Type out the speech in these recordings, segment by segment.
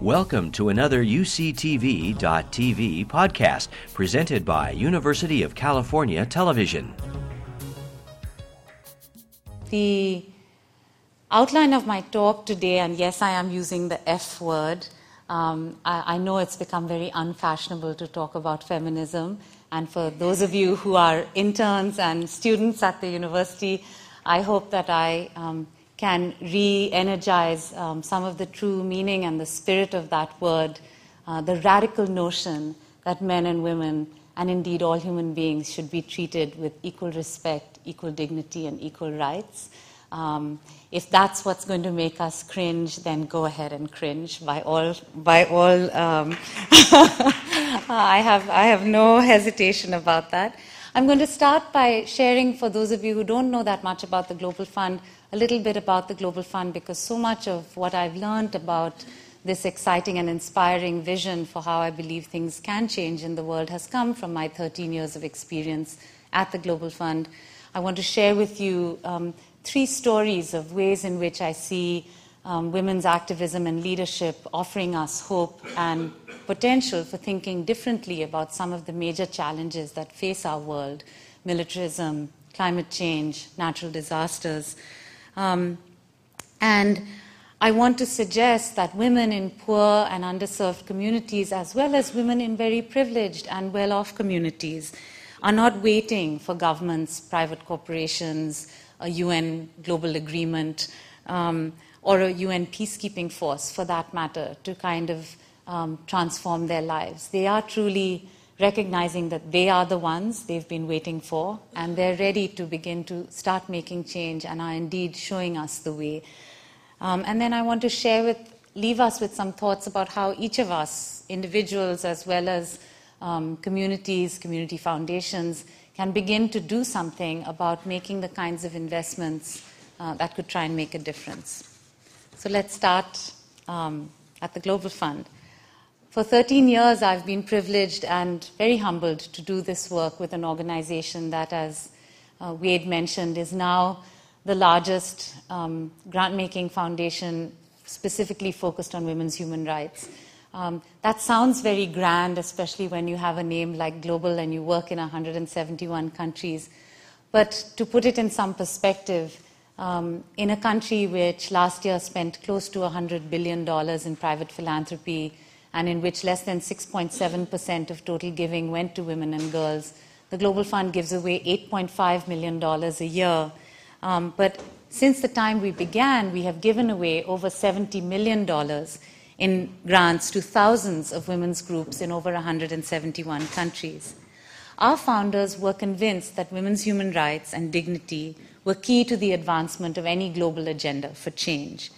Welcome to another UCTV.tv podcast presented by University of California Television. The outline of my talk today, and yes, I am using the F word. Um, I, I know it's become very unfashionable to talk about feminism, and for those of you who are interns and students at the university, I hope that I um, can re energize um, some of the true meaning and the spirit of that word, uh, the radical notion that men and women, and indeed all human beings, should be treated with equal respect, equal dignity, and equal rights. Um, if that's what's going to make us cringe, then go ahead and cringe by all. By all, um, I have I have no hesitation about that. I'm going to start by sharing, for those of you who don't know that much about the Global Fund, a little bit about the Global Fund because so much of what I've learned about this exciting and inspiring vision for how I believe things can change in the world has come from my 13 years of experience at the Global Fund. I want to share with you um, three stories of ways in which I see um, women's activism and leadership offering us hope and potential for thinking differently about some of the major challenges that face our world militarism, climate change, natural disasters. Um, and I want to suggest that women in poor and underserved communities, as well as women in very privileged and well off communities, are not waiting for governments, private corporations, a UN global agreement, um, or a UN peacekeeping force for that matter, to kind of um, transform their lives. They are truly recognizing that they are the ones they've been waiting for, and they're ready to begin to start making change and are indeed showing us the way. Um, and then I want to share with, leave us with some thoughts about how each of us, individuals as well as um, communities, community foundations, can begin to do something about making the kinds of investments uh, that could try and make a difference. So let's start um, at the Global Fund. For 13 years, I've been privileged and very humbled to do this work with an organization that, as uh, Wade mentioned, is now the largest um, grant making foundation specifically focused on women's human rights. Um, that sounds very grand, especially when you have a name like Global and you work in 171 countries. But to put it in some perspective, um, in a country which last year spent close to $100 billion in private philanthropy, and in which less than 6.7% of total giving went to women and girls. The Global Fund gives away $8.5 million a year. Um, but since the time we began, we have given away over $70 million in grants to thousands of women's groups in over 171 countries. Our founders were convinced that women's human rights and dignity were key to the advancement of any global agenda for change.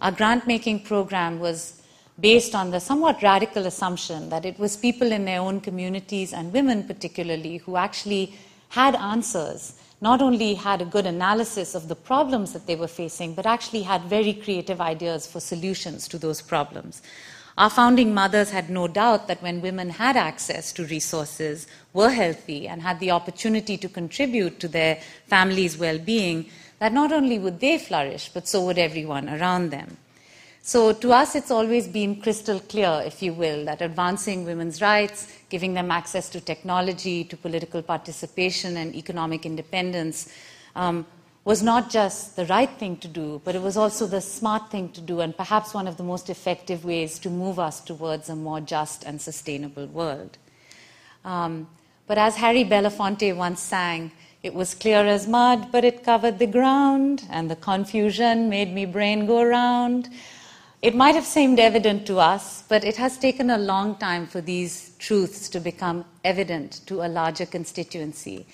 Our grant making program was based on the somewhat radical assumption that it was people in their own communities and women particularly who actually had answers, not only had a good analysis of the problems that they were facing, but actually had very creative ideas for solutions to those problems. Our founding mothers had no doubt that when women had access to resources, were healthy, and had the opportunity to contribute to their family's well being, that not only would they flourish, but so would everyone around them. So to us, it's always been crystal clear, if you will, that advancing women's rights, giving them access to technology, to political participation and economic independence um, was not just the right thing to do, but it was also the smart thing to do and perhaps one of the most effective ways to move us towards a more just and sustainable world. Um, but as Harry Belafonte once sang, it was clear as mud, but it covered the ground, and the confusion made me brain go round. It might have seemed evident to us, but it has taken a long time for these truths to become evident to a larger constituency.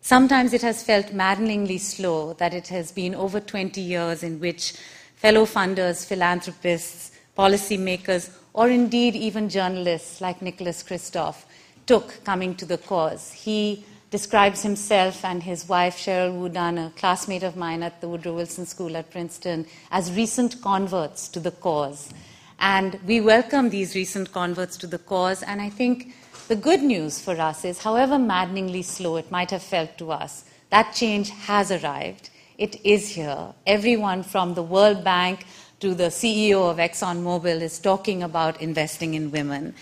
Sometimes it has felt maddeningly slow that it has been over 20 years in which fellow funders, philanthropists, policymakers, or indeed even journalists like Nicholas Kristof took coming to the cause. He describes himself and his wife, Cheryl WuDunn, a classmate of mine at the Woodrow Wilson School at Princeton, as recent converts to the cause. And we welcome these recent converts to the cause. And I think the good news for us is, however maddeningly slow it might have felt to us, that change has arrived. It is here. Everyone from the World Bank to the CEO of ExxonMobil is talking about investing in women.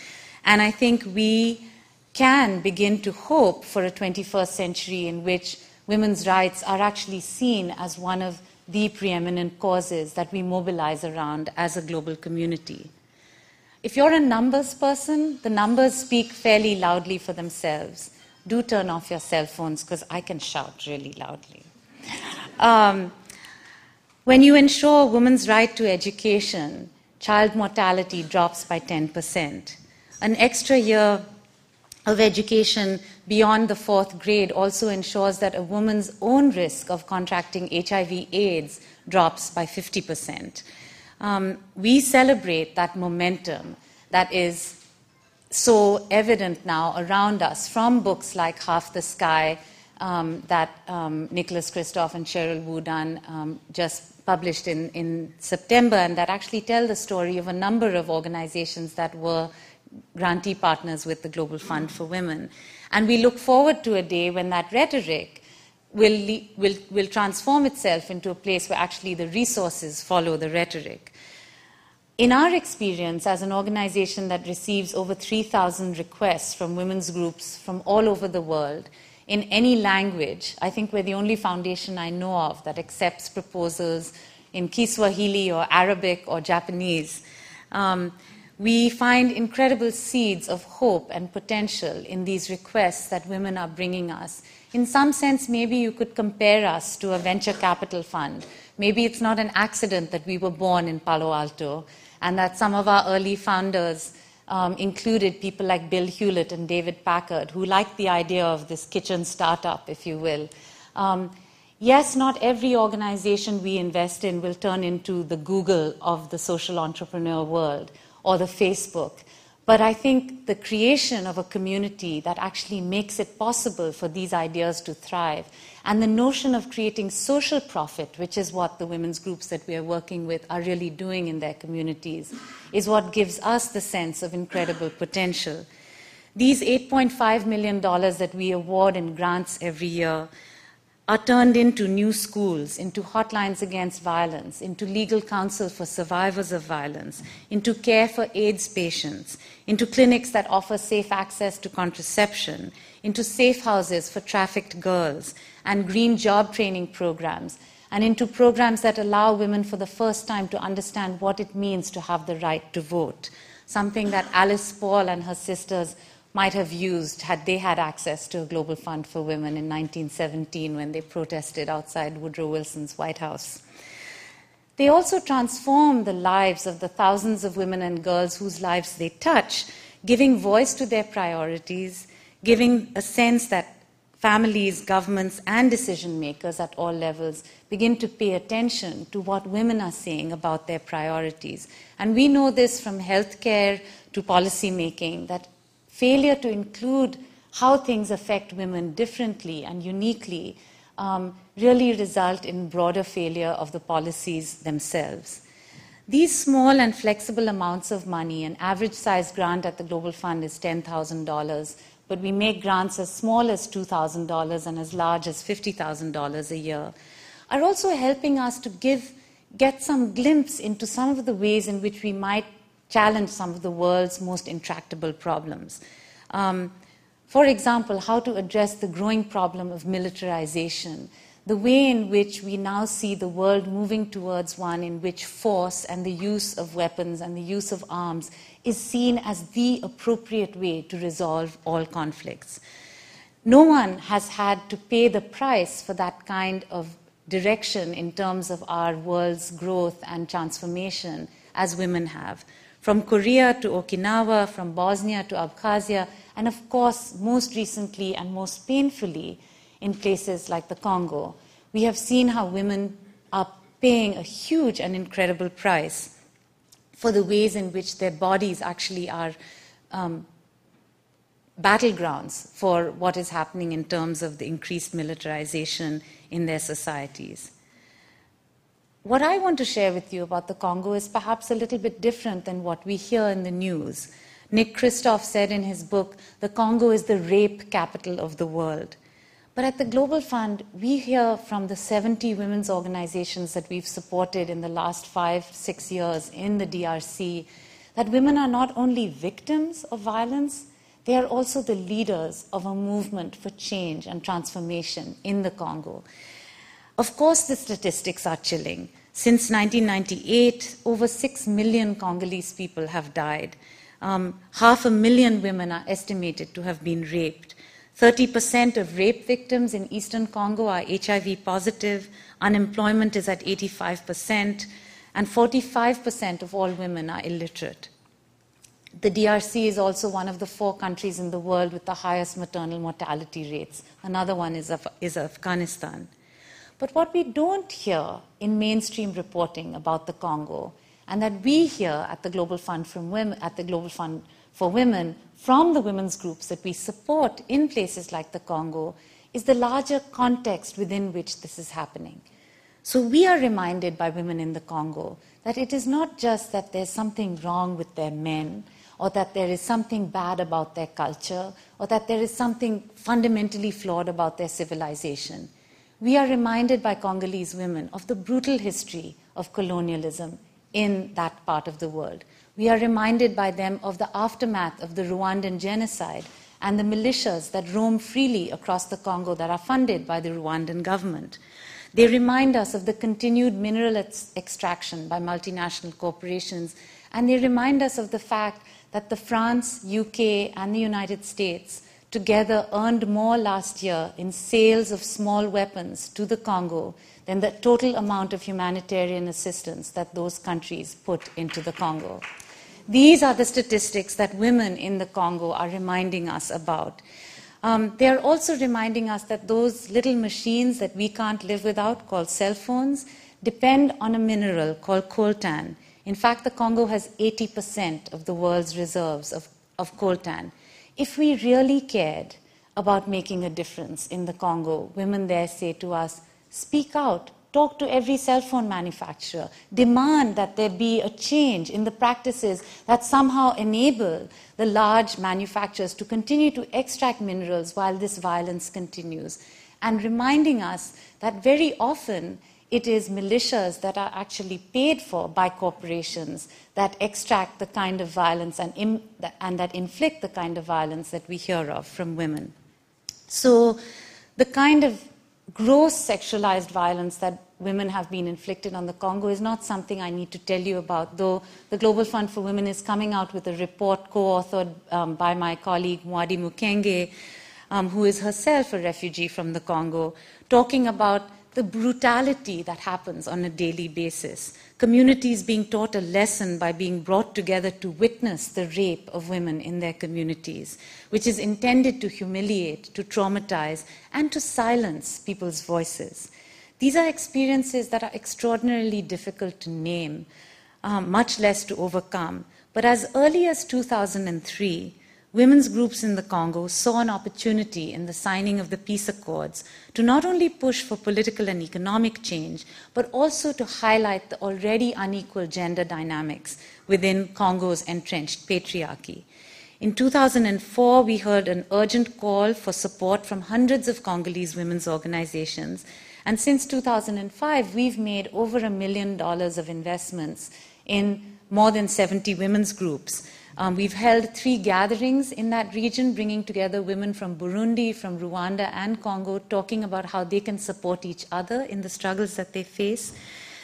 And I think we can begin to hope for a 21st century in which women's rights are actually seen as one of the preeminent causes that we mobilize around as a global community. If you're a numbers person, the numbers speak fairly loudly for themselves. Do turn off your cell phones because I can shout really loudly. Um, when you ensure women's right to education, child mortality drops by 10%. An extra year of education beyond the fourth grade also ensures that a woman's own risk of contracting HIV AIDS drops by 50%. Um, we celebrate that momentum that is so evident now around us from books like Half the Sky um, that um, Nicholas Kristof and Cheryl WuDunn um, just published in, in September, and that actually tell the story of a number of organizations that were grantee partners with the Global Fund for Women. And we look forward to a day when that rhetoric will, will, will transform itself into a place where actually the resources follow the rhetoric. In our experience, as an organization that receives over 3,000 requests from women's groups from all over the world, in any language, I think we're the only foundation I know of that accepts proposals in Kiswahili or Arabic or Japanese. Um, we find incredible seeds of hope and potential in these requests that women are bringing us. In some sense, maybe you could compare us to a venture capital fund. Maybe it's not an accident that we were born in Palo Alto and that some of our early founders um, included people like Bill Hewlett and David Packard, who liked the idea of this kitchen startup, if you will. Um, yes, not every organization we invest in will turn into the Google of the social entrepreneur world or the Facebook. But I think the creation of a community that actually makes it possible for these ideas to thrive, and the notion of creating social profit, which is what the women's groups that we are working with are really doing in their communities, is what gives us the sense of incredible potential. These $8.5 million that we award in grants every year are turned into new schools, into hotlines against violence, into legal counsel for survivors of violence, into care for AIDS patients, into clinics that offer safe access to contraception, into safe houses for trafficked girls, and green job training programs, and into programs that allow women for the first time to understand what it means to have the right to vote, something that Alice Paul and her sisters might have used had they had access to a global fund for women in 1917 when they protested outside Woodrow Wilson's White House. They also transform the lives of the thousands of women and girls whose lives they touch, giving voice to their priorities, giving a sense that families, governments, and decision makers at all levels begin to pay attention to what women are saying about their priorities. And we know this from healthcare to policy making that failure to include how things affect women differently and uniquely um, really result in broader failure of the policies themselves. These small and flexible amounts of money, an average size grant at the Global Fund is $10,000, but we make grants as small as $2,000 and as large as $50,000 a year, are also helping us to give, get some glimpse into some of the ways in which we might challenge some of the world's most intractable problems. Um, for example, how to address the growing problem of militarization, the way in which we now see the world moving towards one in which force and the use of weapons and the use of arms is seen as the appropriate way to resolve all conflicts. No one has had to pay the price for that kind of direction in terms of our world's growth and transformation as women have from Korea to Okinawa, from Bosnia to Abkhazia, and of course, most recently and most painfully, in places like the Congo. We have seen how women are paying a huge and incredible price for the ways in which their bodies actually are um, battlegrounds for what is happening in terms of the increased militarization in their societies. What I want to share with you about the Congo is perhaps a little bit different than what we hear in the news. Nick Kristof said in his book, The Congo is the rape capital of the world. But at the Global Fund, we hear from the 70 women's organizations that we've supported in the last five, six years in the DRC that women are not only victims of violence, they are also the leaders of a movement for change and transformation in the Congo. Of course, the statistics are chilling. Since 1998, over 6 million Congolese people have died. Um, half a million women are estimated to have been raped. 30% of rape victims in eastern Congo are HIV positive. Unemployment is at 85%. And 45% of all women are illiterate. The DRC is also one of the four countries in the world with the highest maternal mortality rates. Another one is, Af- is Afghanistan. But what we don't hear in mainstream reporting about the Congo, and that we hear at the Global Fund Women, at the Global Fund for Women from the women's groups that we support in places like the Congo, is the larger context within which this is happening. So we are reminded by women in the Congo that it is not just that there's something wrong with their men, or that there is something bad about their culture, or that there is something fundamentally flawed about their civilization. We are reminded by Congolese women of the brutal history of colonialism in that part of the world. We are reminded by them of the aftermath of the Rwandan genocide and the militias that roam freely across the Congo that are funded by the Rwandan government. They remind us of the continued mineral ex- extraction by multinational corporations, and they remind us of the fact that the France, UK, and the United States together earned more last year in sales of small weapons to the Congo than the total amount of humanitarian assistance that those countries put into the Congo. These are the statistics that women in the Congo are reminding us about. Um, they are also reminding us that those little machines that we can't live without, called cell phones, depend on a mineral called coltan. In fact, the Congo has 80% of the world's reserves of, of coltan. If we really cared about making a difference in the Congo, women there say to us, speak out, talk to every cell phone manufacturer, demand that there be a change in the practices that somehow enable the large manufacturers to continue to extract minerals while this violence continues, and reminding us that very often it is militias that are actually paid for by corporations that extract the kind of violence and, Im- and that inflict the kind of violence that we hear of from women. So, the kind of gross sexualized violence that women have been inflicted on the Congo is not something I need to tell you about, though the Global Fund for Women is coming out with a report co authored um, by my colleague Mwadi Mukenge, um, who is herself a refugee from the Congo, talking about the brutality that happens on a daily basis. Communities being taught a lesson by being brought together to witness the rape of women in their communities, which is intended to humiliate, to traumatize, and to silence people's voices. These are experiences that are extraordinarily difficult to name, um, much less to overcome. But as early as 2003, women's groups in the Congo saw an opportunity in the signing of the peace accords to not only push for political and economic change, but also to highlight the already unequal gender dynamics within Congo's entrenched patriarchy. In 2004, we heard an urgent call for support from hundreds of Congolese women's organizations. And since 2005, we've made over a million dollars of investments in more than 70 women's groups um, we've held three gatherings in that region, bringing together women from Burundi, from Rwanda, and Congo, talking about how they can support each other in the struggles that they face.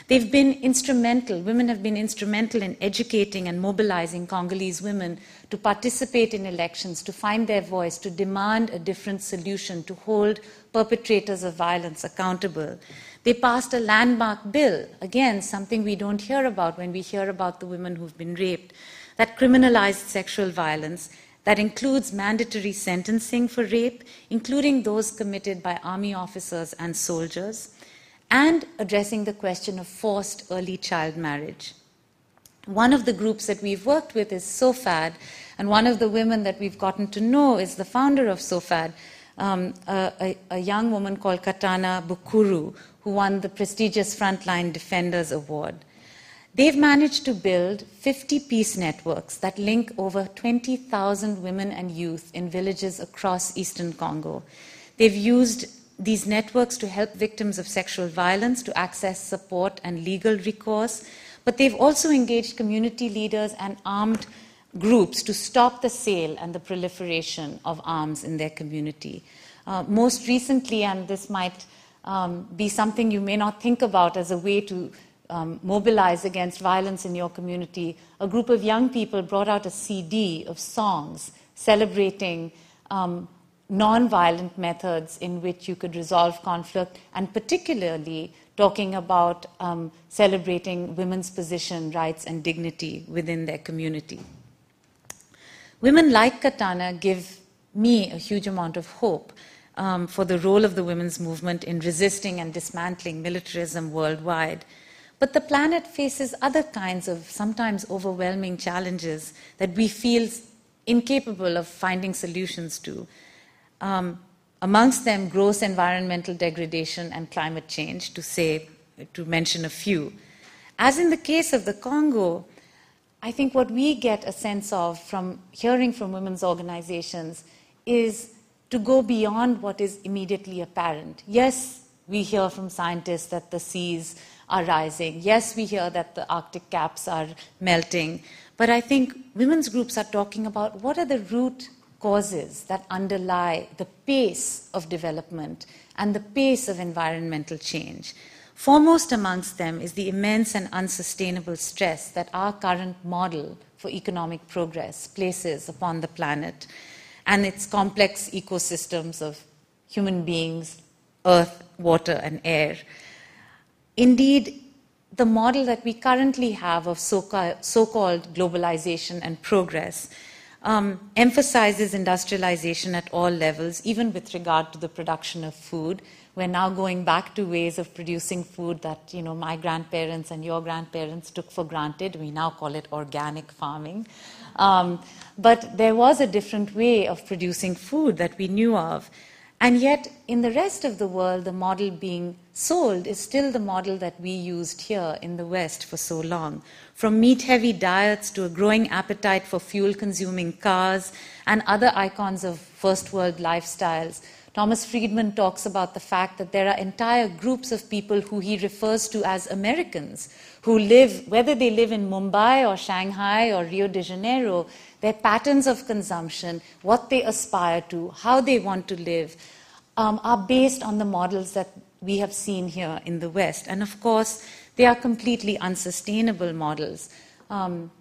They've been instrumental, women have been instrumental in educating and mobilizing Congolese women to participate in elections, to find their voice, to demand a different solution, to hold perpetrators of violence accountable. They passed a landmark bill, again, something we don't hear about when we hear about the women who've been raped that criminalized sexual violence that includes mandatory sentencing for rape, including those committed by army officers and soldiers, and addressing the question of forced early child marriage. One of the groups that we've worked with is SOFAD, and one of the women that we've gotten to know is the founder of SOFAD, um, a, a, a, young woman called Katana Bukuru, who won the prestigious Frontline Defenders Award. They've managed to build 50 peace networks that link over 20,000 women and youth in villages across eastern Congo. They've used these networks to help victims of sexual violence to access support and legal recourse, but they've also engaged community leaders and armed groups to stop the sale and the proliferation of arms in their community. Uh, most recently, and this might um, be something you may not think about as a way to um, mobilize against violence in your community, a group of young people brought out a CD of songs celebrating um, non-violent methods in which you could resolve conflict, and particularly talking about um, celebrating women's position, rights, and dignity within their community. Women like Katana give me a huge amount of hope um, for the role of the women's movement in resisting and dismantling militarism worldwide. But the planet faces other kinds of sometimes overwhelming challenges that we feel incapable of finding solutions to. Um, amongst them, gross environmental degradation and climate change, to say, to mention a few. As in the case of the Congo, I think what we get a sense of from hearing from women's organizations is to go beyond what is immediately apparent. Yes, we hear from scientists that the seas are rising. Yes, we hear that the Arctic caps are melting. But I think women's groups are talking about what are the root causes that underlie the pace of development and the pace of environmental change. Foremost amongst them is the immense and unsustainable stress that our current model for economic progress places upon the planet and its complex ecosystems of human beings, earth, water, and air. Indeed, the model that we currently have of so called globalization and progress um, emphasizes industrialization at all levels, even with regard to the production of food. We're now going back to ways of producing food that you know my grandparents and your grandparents took for granted. We now call it organic farming. Um, but there was a different way of producing food that we knew of. And yet, in the rest of the world, the model being sold is still the model that we used here in the West for so long. From meat heavy diets to a growing appetite for fuel consuming cars and other icons of first world lifestyles, Thomas Friedman talks about the fact that there are entire groups of people who he refers to as Americans who live, whether they live in Mumbai or Shanghai or Rio de Janeiro, their patterns of consumption, what they aspire to, how they want to live, um, are based on the models that we have seen here in the West. And of course, they are completely unsustainable models. Um,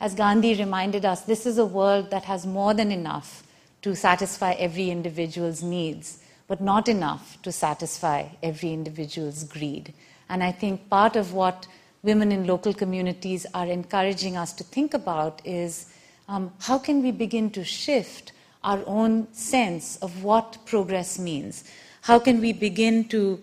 as Gandhi reminded us, this is a world that has more than enough to satisfy every individual's needs, but not enough to satisfy every individual's greed. And I think part of what women in local communities are encouraging us to think about is um, how can we begin to shift our own sense of what progress means? How can we begin to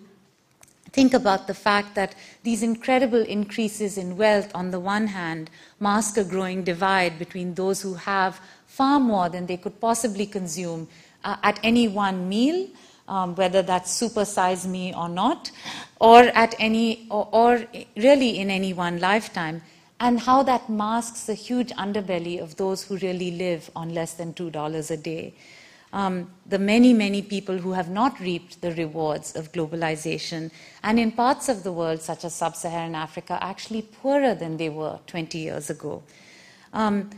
think about the fact that these incredible increases in wealth, on the one hand, mask a growing divide between those who have far more than they could possibly consume uh, at any one meal, um, whether that's supersize me or not, or at any, or, or really in any one lifetime and how that masks the huge underbelly of those who really live on less than $2 a day. Um, the many, many people who have not reaped the rewards of globalization, and in parts of the world, such as sub Saharan Africa, actually poorer than they were 20 years ago. Um,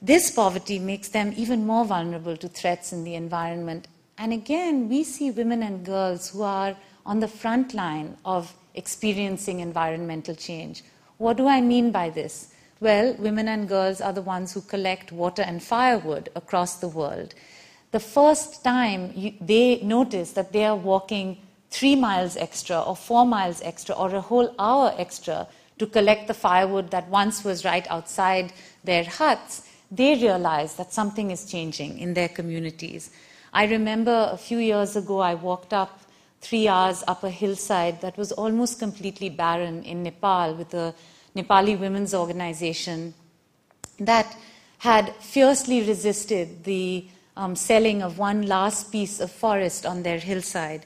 this poverty makes them even more vulnerable to threats in the environment. And again, we see women and girls who are on the front line of experiencing environmental change, what do I mean by this? Well, women and girls are the ones who collect water and firewood across the world. The first time you, they notice that they are walking three miles extra, or four miles extra, or a whole hour extra to collect the firewood that once was right outside their huts, they realize that something is changing in their communities. I remember a few years ago, I walked up three hours up a hillside that was almost completely barren in Nepal with a Nepali women's organization that had fiercely resisted the um, selling of one last piece of forest on their hillside.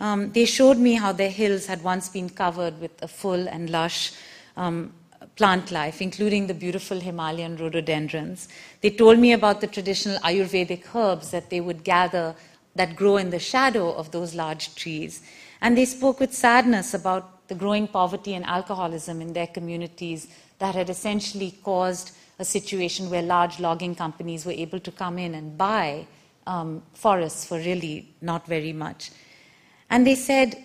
Um, they showed me how their hills had once been covered with a full and lush um, plant life, including the beautiful Himalayan rhododendrons. They told me about the traditional Ayurvedic herbs that they would gather that grow in the shadow of those large trees. And they spoke with sadness about the growing poverty and alcoholism in their communities that had essentially caused a situation where large logging companies were able to come in and buy um, forests for really not very much. And they said,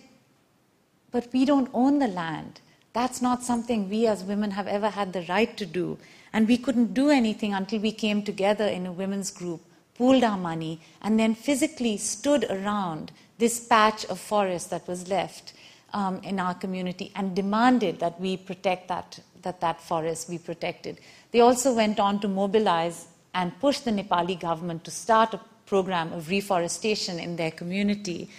but we don't own the land. That's not something we as women have ever had the right to do. And we couldn't do anything until we came together in a women's group, pooled our money, and then physically stood around this patch of forest that was left um, in our community and demanded that we protect that, that that forest be protected. They also went on to mobilize and push the Nepali government to start a program of reforestation in their community.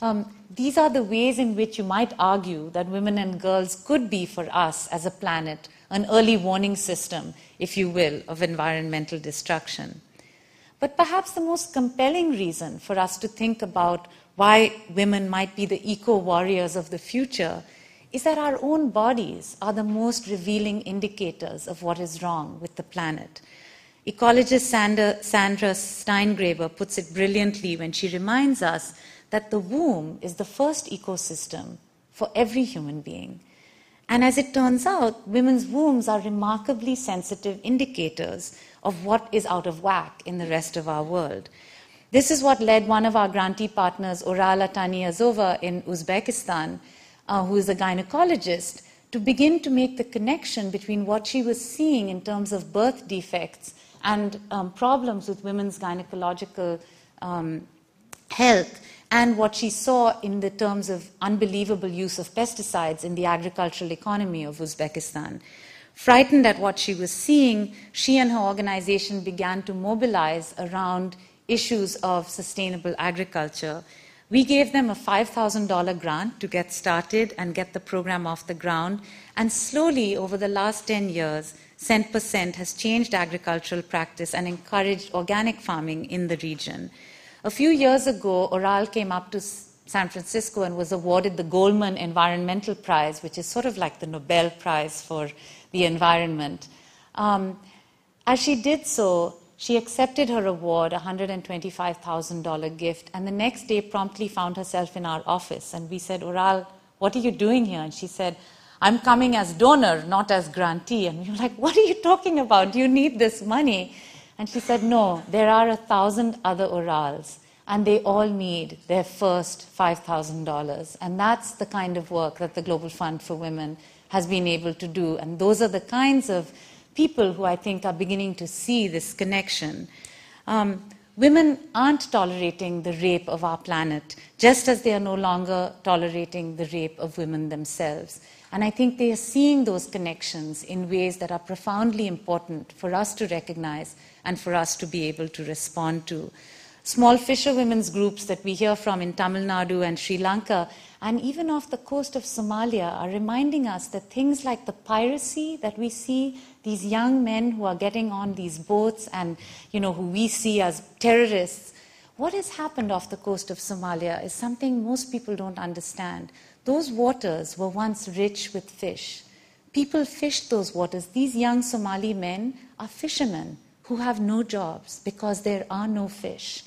Um, these are the ways in which you might argue that women and girls could be for us as a planet an early warning system, if you will, of environmental destruction. But perhaps the most compelling reason for us to think about why women might be the eco warriors of the future is that our own bodies are the most revealing indicators of what is wrong with the planet. Ecologist Sandra, Sandra puts it brilliantly when she reminds us that the womb is the first ecosystem for every human being. And as it turns out, women's wombs are remarkably sensitive indicators of what is out of whack in the rest of our world. This is what led one of our grantee partners, Oral Ataniyazova in Uzbekistan, uh, who is a gynecologist, to begin to make the connection between what she was seeing in terms of birth defects and um, problems with women's gynecological um, health and what she saw in the terms of unbelievable use of pesticides in the agricultural economy of Uzbekistan. Frightened at what she was seeing, she and her organization began to mobilize around issues of sustainable agriculture. We gave them a $5,000 grant to get started and get the program off the ground. And slowly, over the last 10 years, Perzent has changed agricultural practice and encouraged organic farming in the region. A few years ago, Oral came up to San Francisco and was awarded the Goldman Environmental Prize, which is sort of like the Nobel Prize for the environment. Um, as she did so, she accepted her award, a $125,000 gift, and the next day promptly found herself in our office. And we said, Oral, what are you doing here? And she said, I'm coming as donor, not as grantee. And we were like, What are you talking about? You need this money? And she said, No, there are a thousand other Orals, and they all need their first $5,000. And that's the kind of work that the Global Fund for Women has been able to do. And those are the kinds of people who I think are beginning to see this connection. Um, women aren't tolerating the rape of our planet, just as they are no longer tolerating the rape of women themselves. And I think they are seeing those connections in ways that are profoundly important for us to recognize and for us to be able to respond to. Small fisherwomen's groups that we hear from in Tamil Nadu and Sri Lanka, and even off the coast of Somalia, are reminding us that things like the piracy that we see, these young men who are getting on these boats and you know, who we see as terrorists, what has happened off the coast of Somalia is something most people don't understand. Those waters were once rich with fish. People fished those waters. These young Somali men are fishermen who have no jobs because there are no fish.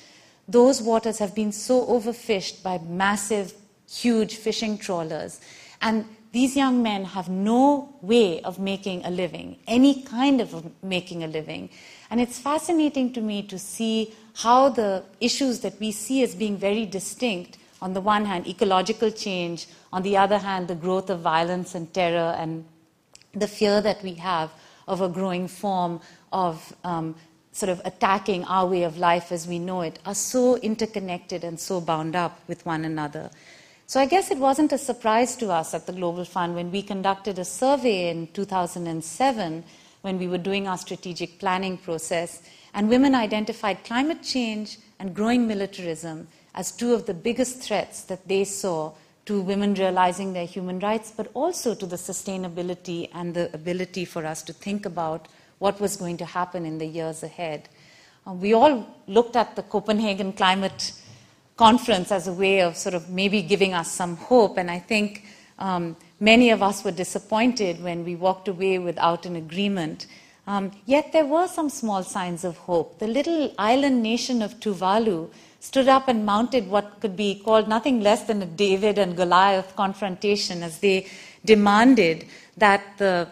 Those waters have been so overfished by massive, huge fishing trawlers. And these young men have no way of making a living, any kind of making a living. And it's fascinating to me to see how the issues that we see as being very distinct on the one hand, ecological change, on the other hand, the growth of violence and terror and the fear that we have of a growing form of um, sort of attacking our way of life as we know it are so interconnected and so bound up with one another. So I guess it wasn't a surprise to us at the Global Fund when we conducted a survey in 2007 when we were doing our strategic planning process, and women identified climate change and growing militarism as two of the biggest threats that they saw to women realizing their human rights, but also to the sustainability and the ability for us to think about what was going to happen in the years ahead. Uh, we all looked at the Copenhagen Climate Conference as a way of sort of maybe giving us some hope, and I think um, many of us were disappointed when we walked away without an agreement. Um, yet there were some small signs of hope. The little island nation of Tuvalu stood up and mounted what could be called nothing less than a David and Goliath confrontation as they demanded that the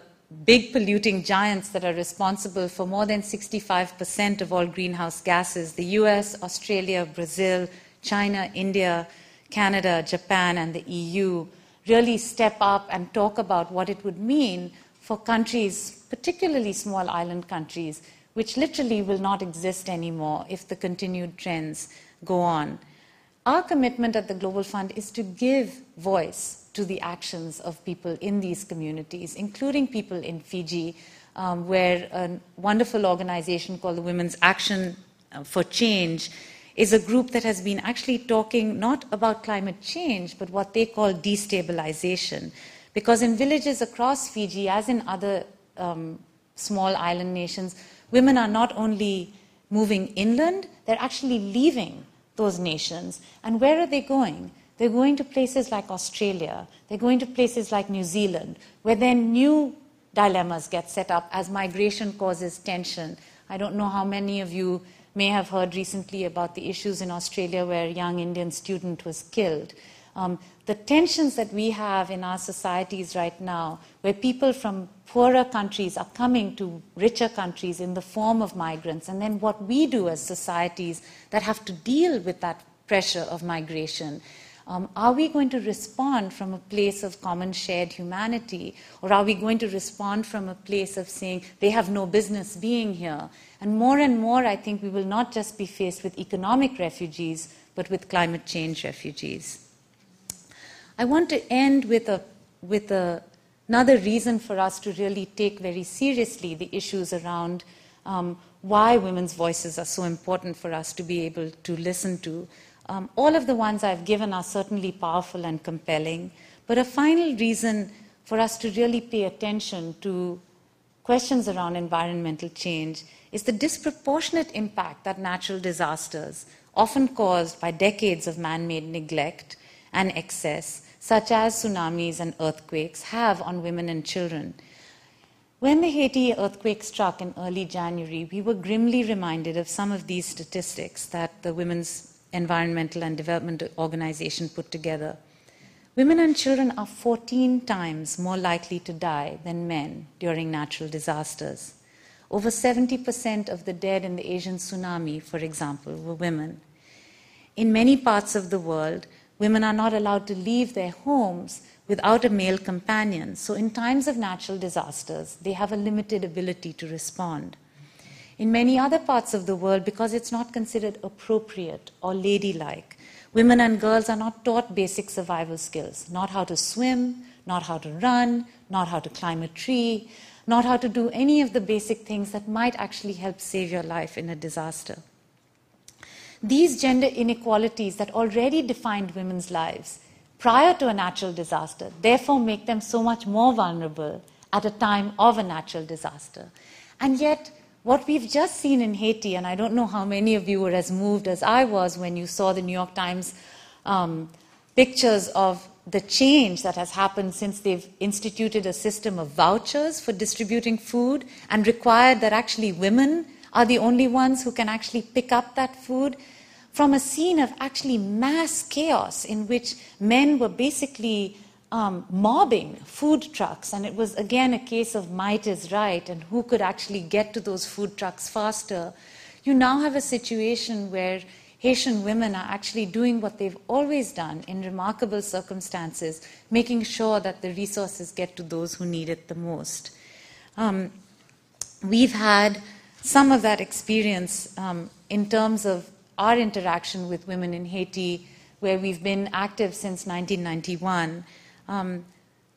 big polluting giants that are responsible for more than 65% of all greenhouse gases the US, Australia, Brazil, China, India, Canada, Japan, and the EU really step up and talk about what it would mean for countries, particularly small island countries, which literally will not exist anymore if the continued trends go on. Our commitment at the Global Fund is to give voice to the actions of people in these communities, including people in Fiji, um, where a wonderful organization called the Women's Action uh, for Change is a group that has been actually talking not about climate change, but what they call destabilization. Because in villages across Fiji, as in other um, small island nations, women are not only moving inland, they're actually leaving those nations. And where are they going? They're going to places like Australia, they're going to places like New Zealand, where then new dilemmas get set up as migration causes tension. I don't know how many of you may have heard recently about the issues in Australia where a young Indian student was killed. Um, the tensions that we have in our societies right now, where people from poorer countries are coming to richer countries in the form of migrants, and then what we do as societies that have to deal with that pressure of migration. Um, are we going to respond from a place of common shared humanity, or are we going to respond from a place of saying they have no business being here? And more and more, I think we will not just be faced with economic refugees, but with climate change refugees. I want to end with, a, with a, another reason for us to really take very seriously the issues around um, why women's voices are so important for us to be able to listen to. Um, all of the ones I've given are certainly powerful and compelling, but a final reason for us to really pay attention to questions around environmental change is the disproportionate impact that natural disasters, often caused by decades of man made neglect and excess, such as tsunamis and earthquakes, have on women and children. When the Haiti earthquake struck in early January, we were grimly reminded of some of these statistics that the Women's Environmental and Development Organization put together. Women and children are 14 times more likely to die than men during natural disasters. Over 70% of the dead in the Asian tsunami, for example, were women. In many parts of the world, Women are not allowed to leave their homes without a male companion. So, in times of natural disasters, they have a limited ability to respond. In many other parts of the world, because it's not considered appropriate or ladylike, women and girls are not taught basic survival skills not how to swim, not how to run, not how to climb a tree, not how to do any of the basic things that might actually help save your life in a disaster. These gender inequalities that already defined women's lives prior to a natural disaster therefore make them so much more vulnerable at a time of a natural disaster. And yet, what we've just seen in Haiti, and I don't know how many of you were as moved as I was when you saw the New York Times um, pictures of the change that has happened since they've instituted a system of vouchers for distributing food and required that actually women are the only ones who can actually pick up that food from a scene of actually mass chaos in which men were basically um, mobbing food trucks. And it was again a case of might is right and who could actually get to those food trucks faster. You now have a situation where Haitian women are actually doing what they've always done in remarkable circumstances, making sure that the resources get to those who need it the most. Um, we've had some of that experience um, in terms of our interaction with women in Haiti, where we've been active since 1991. Um,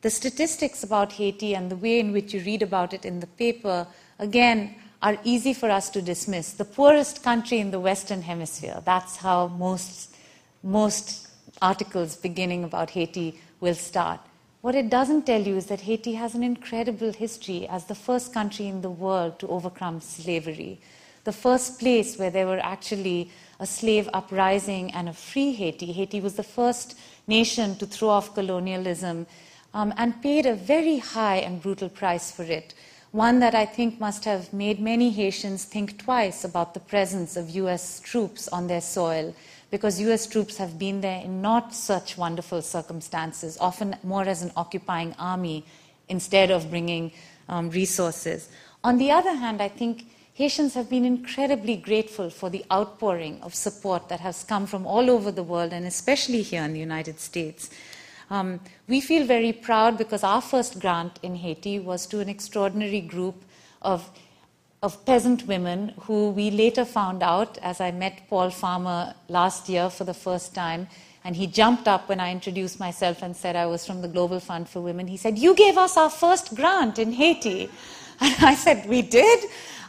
the statistics about Haiti and the way in which you read about it in the paper, again, are easy for us to dismiss. The poorest country in the Western Hemisphere, that's how most, most articles beginning about Haiti will start. What it doesn't tell you is that Haiti has an incredible history as the first country in the world to overcome slavery, the first place where there were actually a slave uprising and a free Haiti. Haiti was the first nation to throw off colonialism um, and paid a very high and brutal price for it. one that I think must have made many Haitians think twice about the presence of US troops on their soil, because US troops have been there in not such wonderful circumstances, often more as an occupying army instead of bringing um, resources. On the other hand, I think Haitians have been incredibly grateful for the outpouring of support that has come from all over the world, and especially here in the United States. Um, we feel very proud because our first grant in Haiti was to an extraordinary group of, of peasant women who we later found out, as I met Paul Farmer last year for the first time, and he jumped up when I introduced myself and said I was from the Global Fund for Women. He said, You gave us our first grant in Haiti. And I said, We did?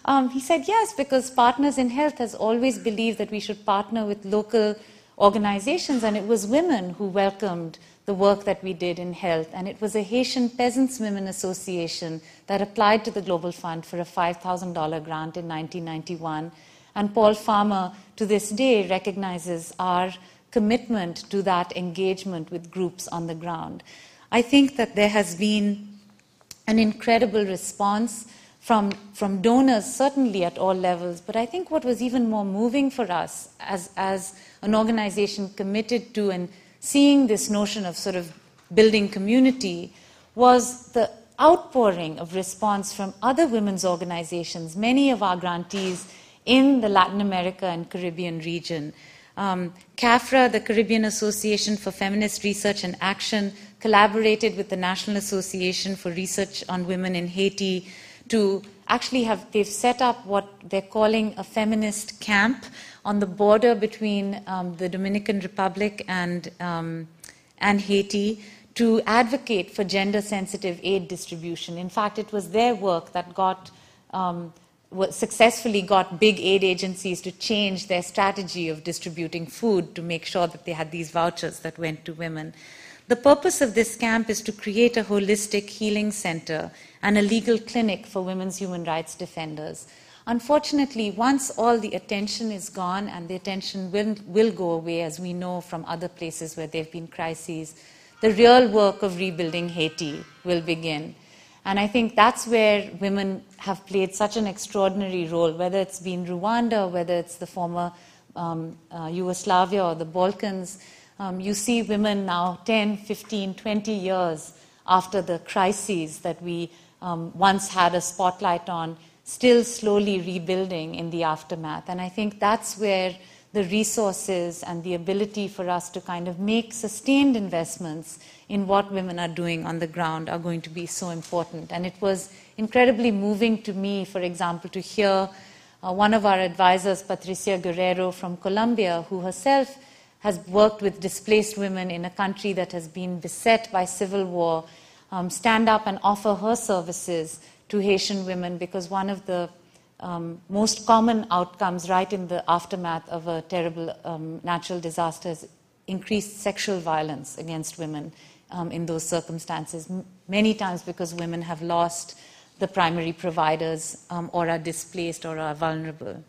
Um, he said, Yes, because Partners in Health has always believed that we should partner with local organizations, and it was women who welcomed the work that we did in health. And it was a Haitian Peasants Women Association that applied to the Global Fund for a $5,000 grant in 1991. And Paul Farmer, to this day, recognizes our commitment to that engagement with groups on the ground. I think that there has been an incredible response from, from donors, certainly at all levels. But I think what was even more moving for us as, as an organization committed to and seeing this notion of sort of building community was the outpouring of response from other women's organizations, many of our grantees in the Latin America and Caribbean region. Um, CAFRA, the Caribbean Association for Feminist Research and Action, collaborated with the National Association for Research on Women in Haiti to actually have, they've set up what they're calling a feminist camp on the border between um, the Dominican Republic and, um, and Haiti to advocate for gender sensitive aid distribution. In fact, it was their work that got um, successfully got big aid agencies to change their strategy of distributing food to make sure that they had these vouchers that went to women. The purpose of this camp is to create a holistic healing center and a legal clinic for women's human rights defenders. Unfortunately, once all the attention is gone, and the attention will, will go away, as we know from other places where there have been crises, the real work of rebuilding Haiti will begin. And I think that's where women have played such an extraordinary role, whether it's been Rwanda, whether it's the former um, uh, Yugoslavia or the Balkans. Um, you see women now 10, 15, 20 years after the crises that we um, once had a spotlight on, still slowly rebuilding in the aftermath. And I think that's where the resources and the ability for us to kind of make sustained investments in what women are doing on the ground are going to be so important. And it was incredibly moving to me, for example, to hear uh, one of our advisors, Patricia Guerrero from Colombia, who herself has worked with displaced women in a country that has been beset by civil war, um, stand up and offer her services to Haitian women because one of the um, most common outcomes right in the aftermath of a terrible um, natural disaster is increased sexual violence against women um, in those circumstances, M- many times because women have lost the primary providers um, or are displaced or are vulnerable.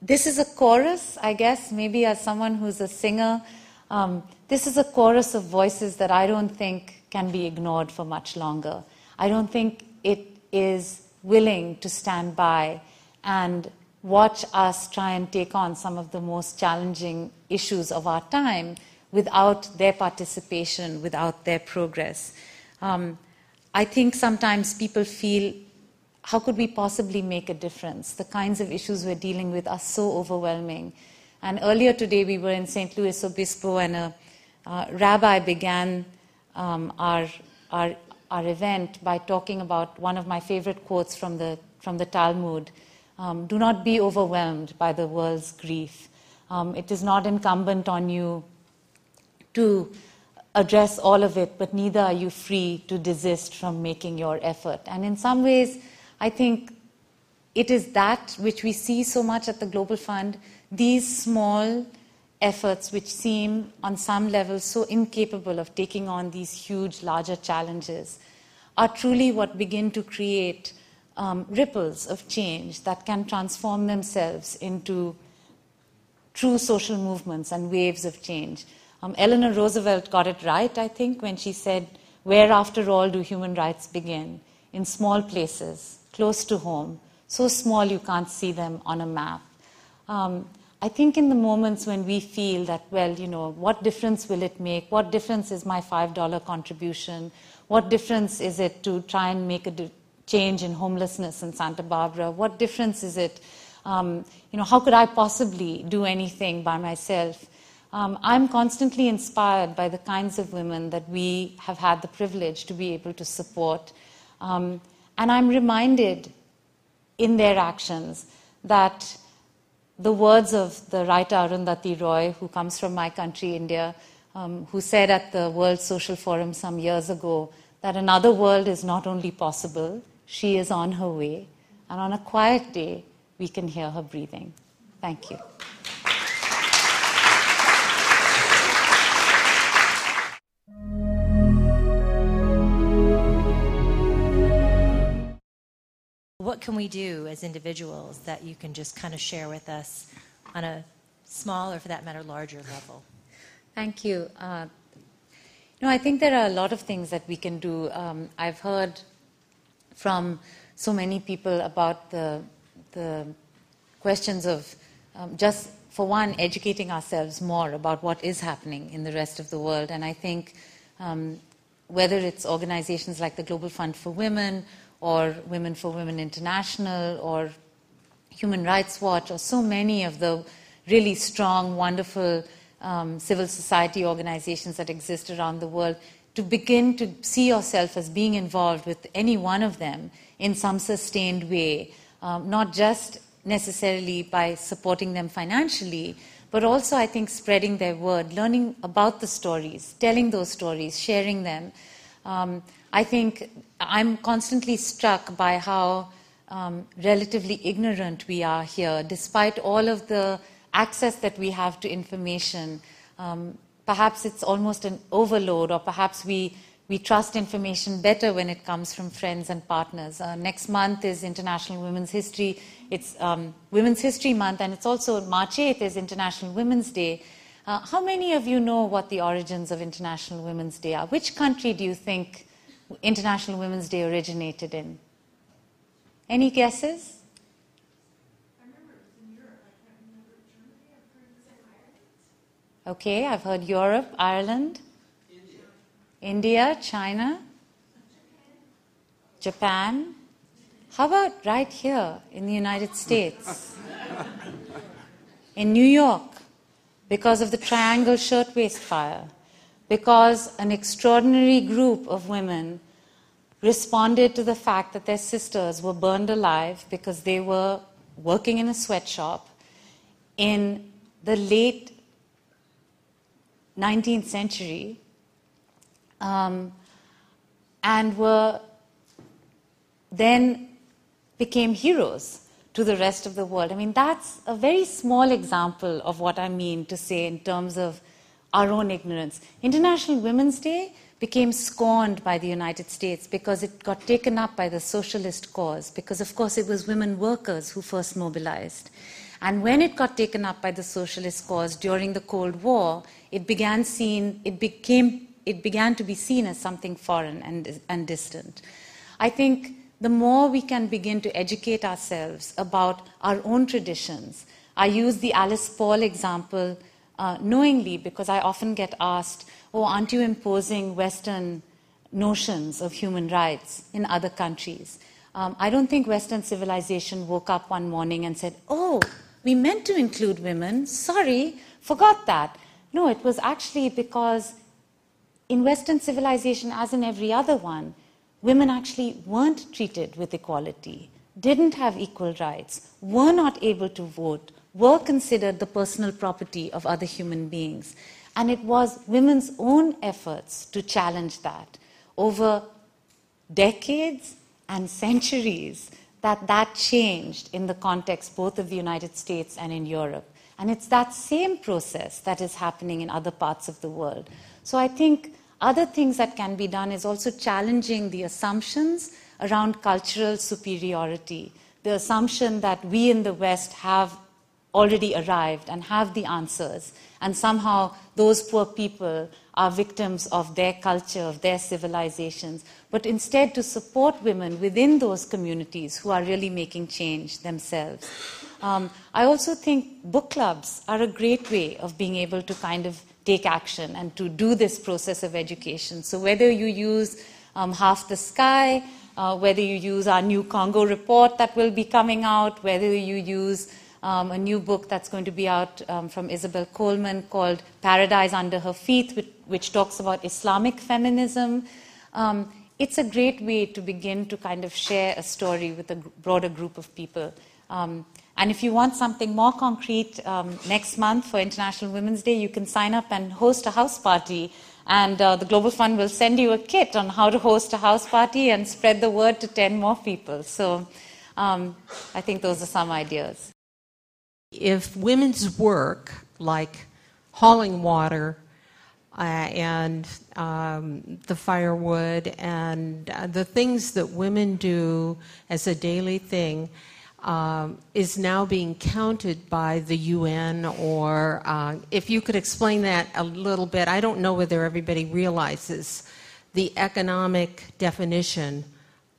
This is a chorus, I guess, maybe as someone who's a singer. Um, this is a chorus of voices that I don't think can be ignored for much longer. I don't think it is willing to stand by and watch us try and take on some of the most challenging issues of our time without their participation, without their progress. Um, I think sometimes people feel how could we possibly make a difference? The kinds of issues we're dealing with are so overwhelming. And earlier today, we were in San Luis Obispo, and a uh, rabbi began um, our, our, our event by talking about one of my favorite quotes from the, from the Talmud um, Do not be overwhelmed by the world's grief. Um, it is not incumbent on you to address all of it, but neither are you free to desist from making your effort. And in some ways, I think it is that which we see so much at the Global Fund these small efforts, which seem on some level so incapable of taking on these huge, larger challenges, are truly what begin to create um, ripples of change that can transform themselves into true social movements and waves of change. Um, Eleanor Roosevelt got it right, I think, when she said, Where, after all, do human rights begin? in small places, close to home, so small you can't see them on a map. Um, I think in the moments when we feel that, well, you know, what difference will it make? What difference is my $5 contribution? What difference is it to try and make a change in homelessness in Santa Barbara? What difference is it? Um, you know, how could I possibly do anything by myself? Um, I'm constantly inspired by the kinds of women that we have had the privilege to be able to support. Um, and I'm reminded in their actions that the words of the writer Arundhati Roy, who comes from my country, India, um, who said at the World Social Forum some years ago that another world is not only possible, she is on her way. And on a quiet day, we can hear her breathing. Thank you. Can we do as individuals that you can just kind of share with us on a small or, for that matter, larger level? Thank you. Uh, you know, I think there are a lot of things that we can do. Um, I've heard from so many people about the the questions of um, just, for one, educating ourselves more about what is happening in the rest of the world. And I think um, whether it's organizations like the Global Fund for Women or Women for Women International or Human Rights Watch or so many of the really strong, wonderful um, civil society organizations that exist around the world, to begin to see yourself as being involved with any one of them in some sustained way, um, not just necessarily by supporting them financially, but also, I think, spreading their word, learning about the stories, telling those stories, sharing them. Um, I think I'm constantly struck by how um, relatively ignorant we are here, despite all of the access that we have to information. Um, perhaps it's almost an overload, or perhaps we we trust information better when it comes from friends and partners. Uh, next month is International Women's History. It's um, Women's History Month, and it's also March 8th is International Women's Day. Uh, how many of you know what the origins of International Women's Day are? Which country do you think International Women's Day originated in? Any guesses? Okay, I've heard Europe, Ireland, India, India China, Japan. How about right here in the United States? in New York, because of the Triangle Shirtwaist Fire, because an extraordinary group of women responded to the fact that their sisters were burned alive because they were working in a sweatshop in the late 19th century um, and were then became heroes to the rest of the world. I mean, that's a very small example of what I mean to say in terms of our own ignorance. International Women's Day became scorned by the United States because it got taken up by the socialist cause, because, of course, it was women workers who first mobilized. And when it got taken up by the socialist cause during the Cold War, it began seen, it became, it began to be seen as something foreign and, and distant. I think the more we can begin to educate ourselves about our own traditions, I use the Alice Paul example uh, knowingly because I often get asked, oh, aren't you imposing Western notions of human rights in other countries? Um, I don't think Western civilization woke up one morning and said, oh, we meant to include women. Sorry, forgot that. No, it was actually because in Western civilization, as in every other one, women actually weren't treated with equality, didn't have equal rights, were not able to vote, were considered the personal property of other human beings. And it was women's own efforts to challenge that over decades and centuries that that changed in the context both of the United States and in Europe. And it's that same process that is happening in other parts of the world. So I think other things that can be done is also challenging the assumptions around cultural superiority, the assumption that we in the West have already arrived and have the answers. And somehow those poor people are victims of their culture, of their civilizations. But instead, to support women within those communities who are really making change themselves. Um, I also think book clubs are a great way of being able to kind of take action and to do this process of education. So, whether you use um, Half the Sky, uh, whether you use our new Congo report that will be coming out, whether you use um, a new book that's going to be out um, from Isobel Coleman called Paradise Under Her Feet, which, which talks about Islamic feminism. Um, it's a great way to begin to kind of share a story with a broader group of people. Um, and if you want something more concrete um, next month for International Women's Day, you can sign up and host a house party. And uh, the Global Fund will send you a kit on how to host a house party and spread the word to 10 more people. So um, I think those are some ideas. If women's work, like hauling water uh, and um, the firewood and uh, the things that women do as a daily thing, um, is now being counted by the UN, or uh, if you could explain that a little bit. I don't know whether everybody realizes the economic definition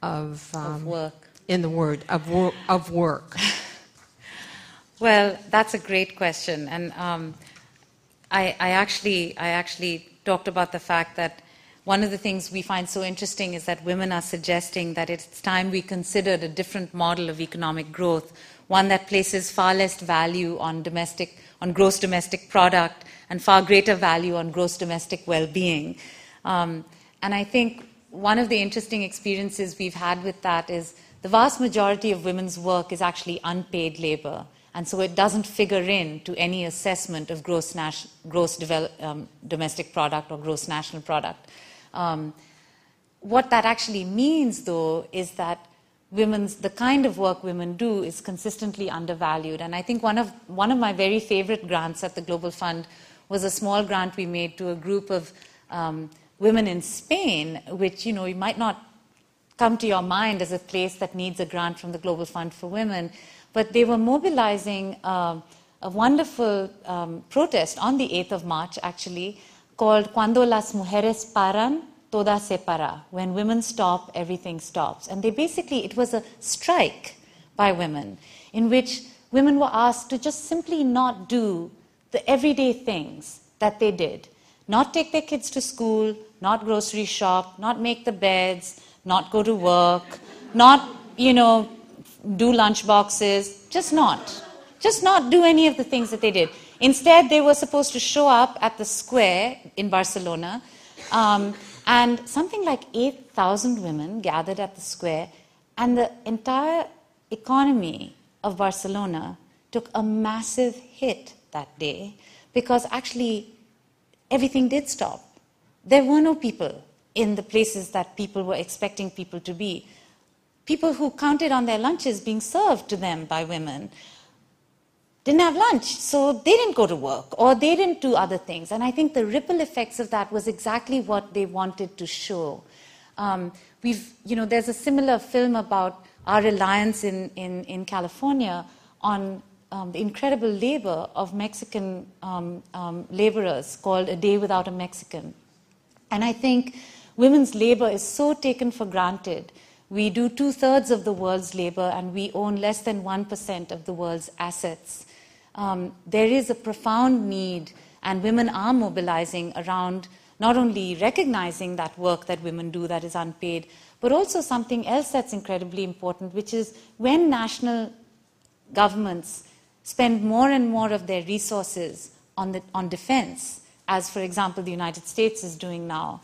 of, um, of work. In the word of, wor- of work. Well, that's a great question, and um, I, I actually I actually talked about the fact that one of the things we find so interesting is that women are suggesting that it's time we considered a different model of economic growth, one that places far less value on domestic, on gross domestic product, and far greater value on gross domestic well-being. Um, and I think one of the interesting experiences we've had with that is the vast majority of women's work is actually unpaid labor. And so it doesn't figure in to any assessment of gross, nas- gross um, domestic product or gross national product. Um, what that actually means, though, is that women's the kind of work women do is consistently undervalued. And I think one of one of my very favorite grants at the Global Fund was a small grant we made to a group of um, women in Spain, which you know you might not come to your mind as a place that needs a grant from the Global Fund for Women, but they were mobilizing uh, a wonderful um, protest on the 8th of March, actually, called Cuando las mujeres paran, toda se para. When women stop, everything stops. And they basically, it was a strike by women in which women were asked to just simply not do the everyday things that they did. Not take their kids to school, not grocery shop, not make the beds, not go to work, not, you know, do lunch boxes, just not. Just not do any of the things that they did. Instead, they were supposed to show up at the square in Barcelona, um, and something like 8,000 women gathered at the square, and the entire economy of Barcelona took a massive hit that day because actually everything did stop. There were no people in the places that people were expecting people to be. People who counted on their lunches being served to them by women didn't have lunch, so they didn't go to work or they didn't do other things. And I think the ripple effects of that was exactly what they wanted to show. Um, we've, you know, there's a similar film about our reliance in, in, in California on um, the incredible labor of Mexican um, um laborers called A Day Without a Mexican. And I think women's labor is so taken for granted. We do two thirds of the world's labor and we own less than 1% of the world's assets. Um, there is a profound need, and women are mobilizing around not only recognizing that work that women do that is unpaid, but also something else that's incredibly important, which is when national governments spend more and more of their resources on, the, on defense, as for example the United States is doing now,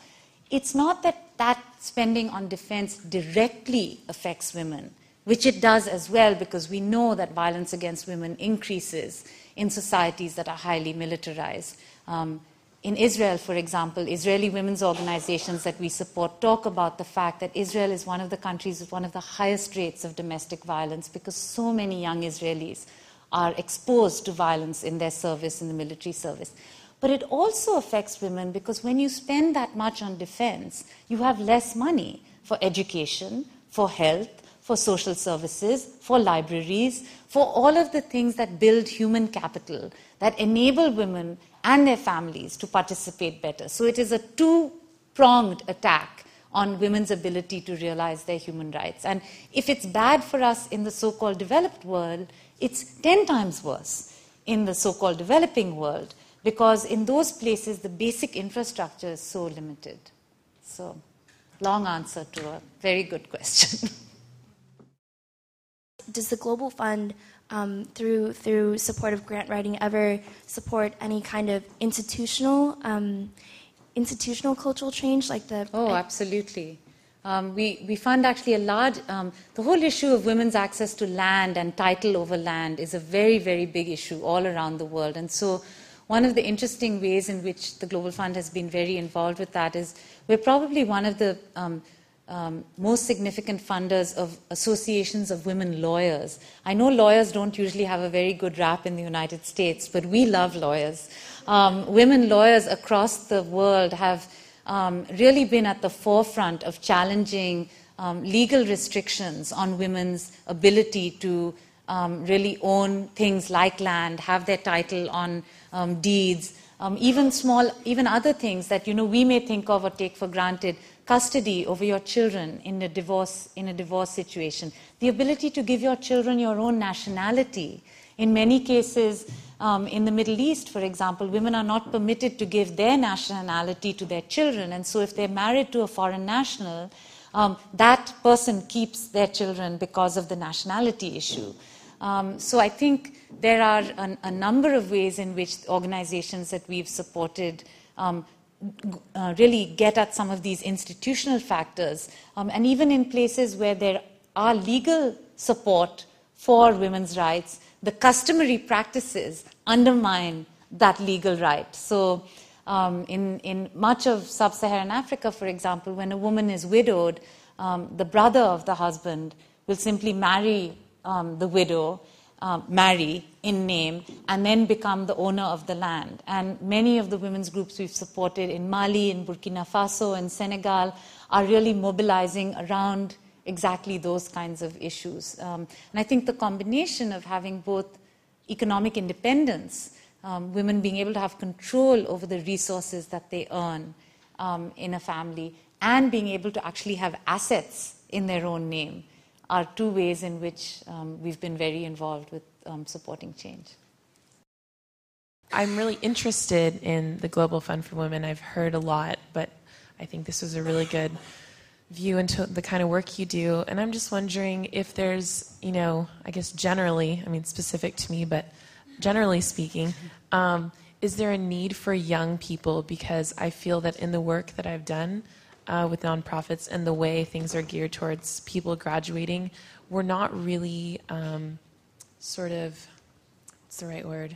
it's not that that spending on defense directly affects women which it does as well because we know that violence against women increases in societies that are highly militarized. Um, in Israel, for example, Israeli women's organizations that we support talk about the fact that Israel is one of the countries with one of the highest rates of domestic violence because so many young Israelis are exposed to violence in their service, in the military service. But it also affects women because when you spend that much on defense, you have less money for education, for health, for social services, for libraries, for all of the things that build human capital, that enable women and their families to participate better. So it is a two pronged attack on women's ability to realize their human rights. And if it's bad for us in the so called developed world, it's 10 times worse in the so called developing world because in those places the basic infrastructure is so limited. So, long answer to a very good question. Does the Global Fund, um, through through supportive grant writing, ever support any kind of institutional um, institutional cultural change, like the? Oh, absolutely. Um, we, we fund actually a large, um, the whole issue of women's access to land and title over land is a very, very big issue all around the world. And so, one of the interesting ways in which the Global Fund has been very involved with that is we're probably one of the um, um, most significant funders of associations of women lawyers. I know lawyers don't usually have a very good rap in the United States, but we love lawyers. Um, women lawyers across the world have um, really been at the forefront of challenging um, legal restrictions on women's ability to um, really own things like land, have their title on um, deeds, um, even small, even other things that you know we may think of or take for granted. Custody over your children in a divorce in a divorce situation, the ability to give your children your own nationality. In many cases, um, in the Middle East, for example, women are not permitted to give their nationality to their children, and so if they're married to a foreign national, um, that person keeps their children because of the nationality issue. Um, so I think there are a, a, number of ways in which organizations that we've supported um, uh, really get at some of these institutional factors. Um, and even in places where there are legal support for women's rights, the customary practices undermine that legal right. So, um, in, in much of sub Saharan Africa, for example, when a woman is widowed, um, the brother of the husband will simply marry um, the widow, um, marry in name, and then become the owner of the land. And many of the women's groups we've supported in Mali, in Burkina Faso, and Senegal are really mobilizing around exactly those kinds of issues. Um, and I think the combination of having both economic independence, um, women being able to have control over the resources that they earn um, in a family, and being able to actually have assets in their own name are two ways in which um, we've been very involved with um, supporting change. I'm really interested in the Global Fund for Women. I've heard a lot, but I think this was a really good view into the kind of work you do. And I'm just wondering if there's, you know, I guess generally, I mean, specific to me, but generally speaking, um, is there a need for young people? Because I feel that in the work that I've done, uh, with nonprofits and the way things are geared towards people graduating, we're not really um, sort of, what's the right word?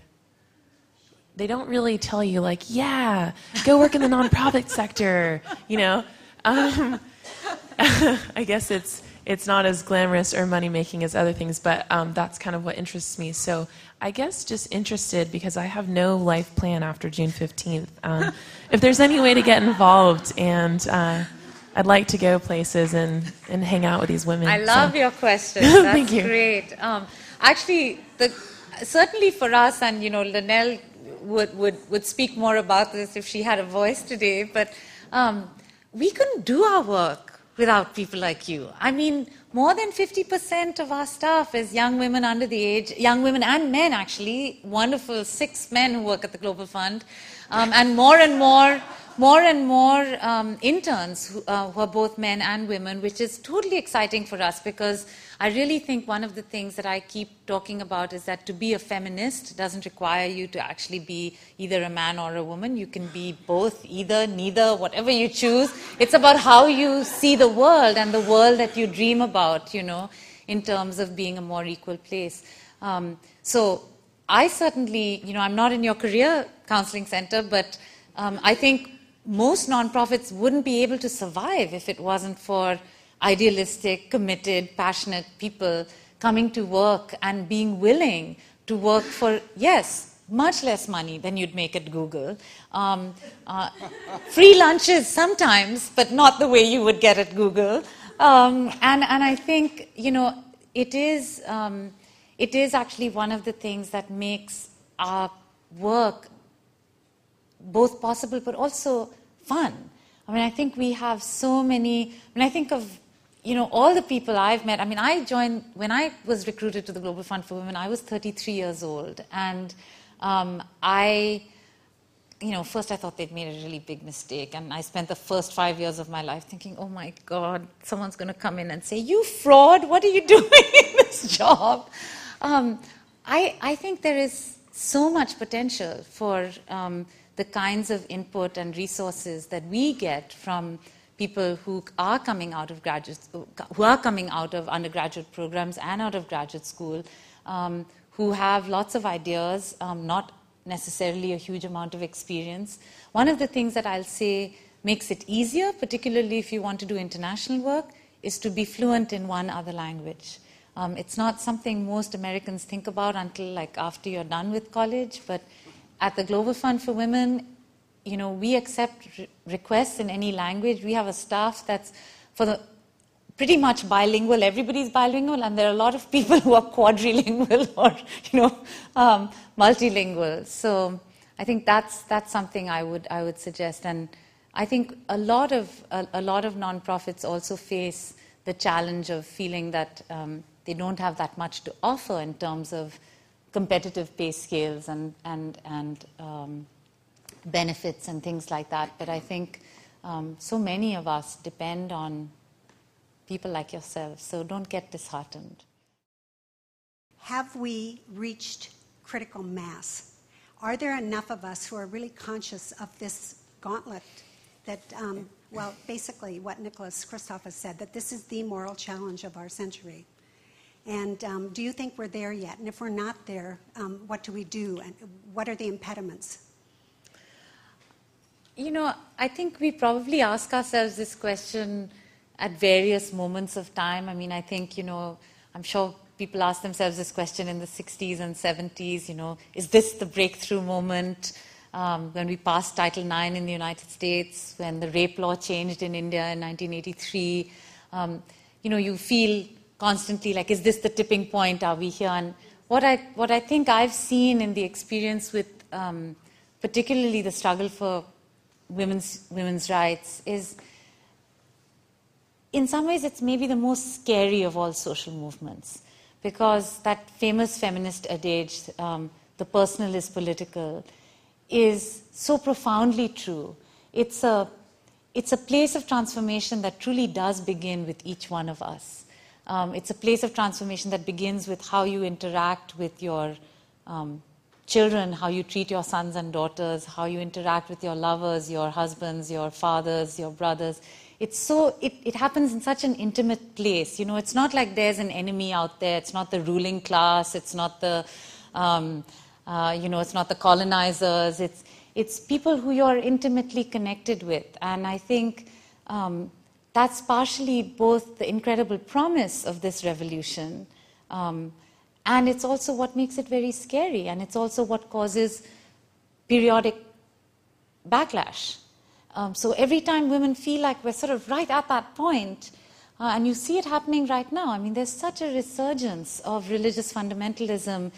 They don't really tell you, like, yeah, go work in the nonprofit sector, you know? Um, I guess it's it's not as glamorous or money making as other things, but um, that's kind of what interests me. So I guess just interested because I have no life plan after June 15th. Um, if there's any way to get involved, and uh, I'd like to go places and, and hang out with these women. I love so. your question. That's Thank you. great. Um, actually, the, certainly for us, and you know, Linnell would, would, would speak more about this if she had a voice today, but um, we couldn't do our work without people like you. I mean, more than 50% of our staff is young women under the age, young women and men actually, wonderful six men who work at the Global Fund, um, and more and more more and more um, interns who, uh, who, are both men and women, which is totally exciting for us because I really think one of the things that I keep talking about is that to be a feminist doesn't require you to actually be either a man or a woman. You can be both, either, neither, whatever you choose. It's about how you see the world and the world that you dream about, you know, in terms of being a more equal place. Um, so I certainly, you know, I'm not in your career counseling center, but um, I think most nonprofits wouldn't be able to survive if it wasn't for idealistic, committed, passionate people coming to work and being willing to work for, yes, much less money than you'd make at Google. Um, uh, free lunches sometimes, but not the way you would get at Google. um, and, and I think, you know, it is, um, it is actually one of the things that makes our work both possible but also fun. I mean, I think we have so many, When I think of, you know, all the people I've met. I mean, I joined, when I was recruited to the Global Fund for Women, I was 33 years old. And um, I, you know, first I thought they'd made a really big mistake. And I spent the first five years of my life thinking, oh my God, someone's going to come in and say, you fraud, what are you doing in this job? Um, I, I think there is so much potential for um, the kinds of input and resources that we get from people who are coming out of graduate, who are coming out of undergraduate programs and out of graduate school, um, who have lots of ideas, um, not necessarily a huge amount of experience. One of the things that I'll say makes it easier, particularly if you want to do international work, is to be fluent in one other language. Um, it's not something most Americans think about until like after you're done with college, but at the Global Fund for Women, you know, we accept re- requests in any language. We have a staff that's for the pretty much bilingual. Everybody's bilingual, and there are a lot of people who are quadrilingual or you know um, multilingual. So I think that's that's something I would I would suggest. And I think a lot of a, a lot of nonprofits also face the challenge of feeling that um, they don't have that much to offer in terms of competitive pay scales and, and, and um, benefits and things like that. But I think um, so many of us depend on people like yourselves, so don't get disheartened. Have we reached critical mass? Are there enough of us who are really conscious of this gauntlet that, um, well, basically what Nicholas Kristof has said, that this is the moral challenge of our century? And um, do you think we're there yet? And if we're not there, um, what do we do? And what are the impediments? You know, I think we probably ask ourselves this question at various moments of time. I mean, I think, you know, I'm sure people ask themselves this question in the 60s and 70s, you know, is this the breakthrough moment? Um, when we passed Title IX in the United States, when the rape law changed in India in 1983, um, you know, you feel constantly like, is this the tipping point? Are we here? And what I, what I think I've seen in the experience with um, particularly the struggle for women's, women's rights is in some ways it's maybe the most scary of all social movements because that famous feminist adage, um, the personal is political, is so profoundly true. It's a, it's a place of transformation that truly does begin with each one of us. Um, it's a place of transformation that begins with how you interact with your um, children, how you treat your sons and daughters, how you interact with your lovers, your husbands, your fathers, your brothers. It's so, it, it happens in such an intimate place. You know, it's not like there's an enemy out there. It's not the ruling class. It's not the, um, uh, you know, it's not the colonizers. It's, it's people who you're intimately connected with. And I think um, that's partially both the incredible promise of this revolution, um, and it's also what makes it very scary, and it's also what causes periodic backlash. Um, so every time women feel like we're sort of right at that point, uh, and you see it happening right now. I mean, there's such a resurgence of religious fundamentalism,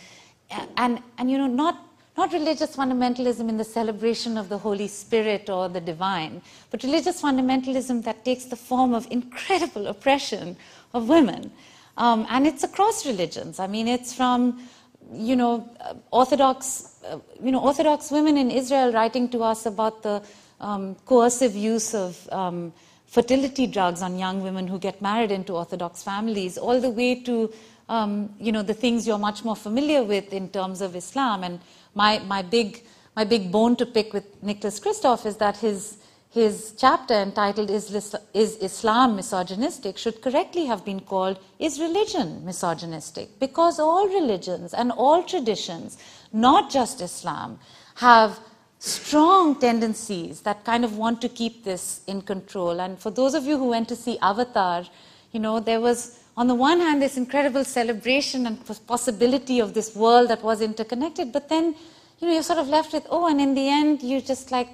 and, and, and you know, not not religious fundamentalism in the celebration of the Holy Spirit or the divine, but religious fundamentalism that takes the form of incredible oppression of women. Um, and it's across religions. I mean, it's from, you know, Orthodox, uh, you know, Orthodox women in Israel writing to us about the um, coercive use of um, fertility drugs on young women who get married into Orthodox families, all the way to, um, you know, the things you're much more familiar with in terms of Islam and my, my, big, my big bone to pick with Nicholas Kristof is that his, his chapter entitled is, is Islam Misogynistic should correctly have been called Is Religion Misogynistic? Because all religions and all traditions, not just Islam, have strong tendencies that kind of want to keep this in control. And for those of you who went to see Avatar, you know, there was on the one hand, this incredible celebration and possibility of this world that was interconnected, but then, you know, you're sort of left with, oh, and in the end, you just like,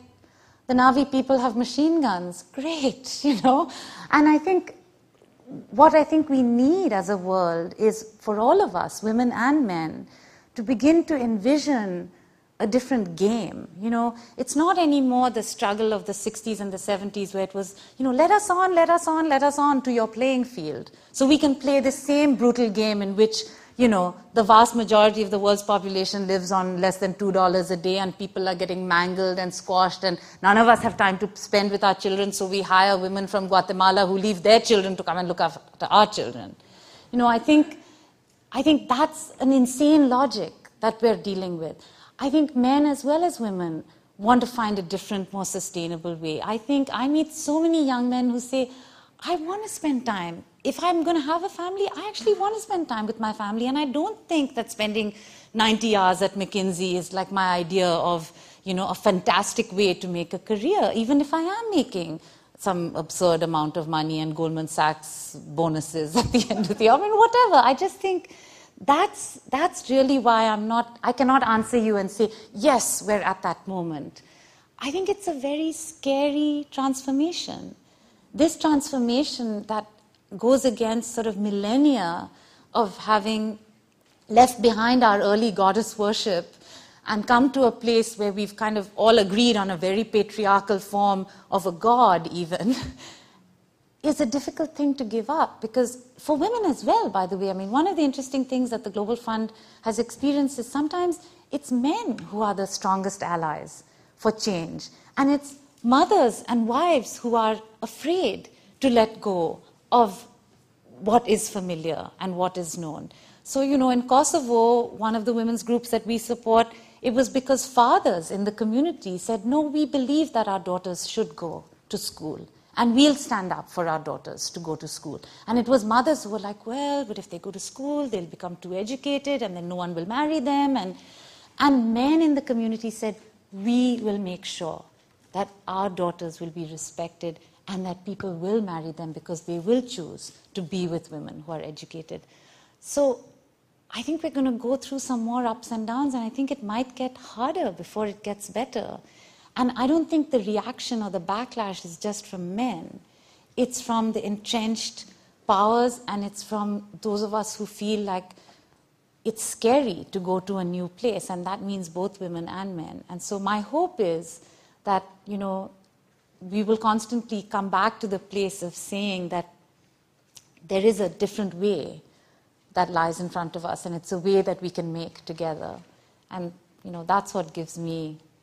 the Na'vi people have machine guns. Great, you know? And I think what I think we need as a world is for all of us, women and men, to begin to envision a different game. You know, it's not anymore the struggle of the 60s and the 70s where it was, you know, let us on, let us on, let us on to your playing field. So we can play the same brutal game in which, you know, the vast majority of the world's population lives on less than $2 a day and people are getting mangled and squashed and none of us have time to spend with our children so we hire women from Guatemala who leave their children to come and look after our children. You know, I think, I think that's an insane logic that we're dealing with. I think men as well as women want to find a different, more sustainable way. I think I meet so many young men who say, I want to spend time. If I'm going to have a family, I actually want to spend time with my family. And I don't think that spending 90 hours at McKinsey is like my idea of, you know, a fantastic way to make a career, even if I am making some absurd amount of money and Goldman Sachs bonuses at the end of the year. I mean, whatever. I just think that's, that's really why I'm not, I cannot answer you and say, yes, we're at that moment. I think it's a very scary transformation. This transformation that goes against sort of millennia of having left behind our early goddess worship and come to a place where we've kind of all agreed on a very patriarchal form of a god, even. is a difficult thing to give up because for women as well, by the way, I mean, one of the interesting things that the Global Fund has experienced is sometimes it's men who are the strongest allies for change. And it's mothers and wives who are afraid to let go of what is familiar and what is known. So, you know, in Kosovo, one of the women's groups that we support, it was because fathers in the community said, no, we believe that our daughters should go to school and we'll stand up for our daughters to go to school. And it was mothers who were like, well, but if they go to school, they'll become too educated and then no one will marry them. And, and men in the community said, we will make sure that our daughters will be respected and that people will marry them because they will choose to be with women who are educated. So I think we're going to go through some more ups and downs, and I think it might get harder before it gets better. And I don't think the reaction or the backlash is just from men, it's from the entrenched powers and it's from those of us who feel like it's scary to go to a new place, and that means both women and men. And so, my hope is that, you know, we will constantly come back to the place of saying that there is a different way that lies in front of us, and it's a way that we can make together. And, you know, that's what gives me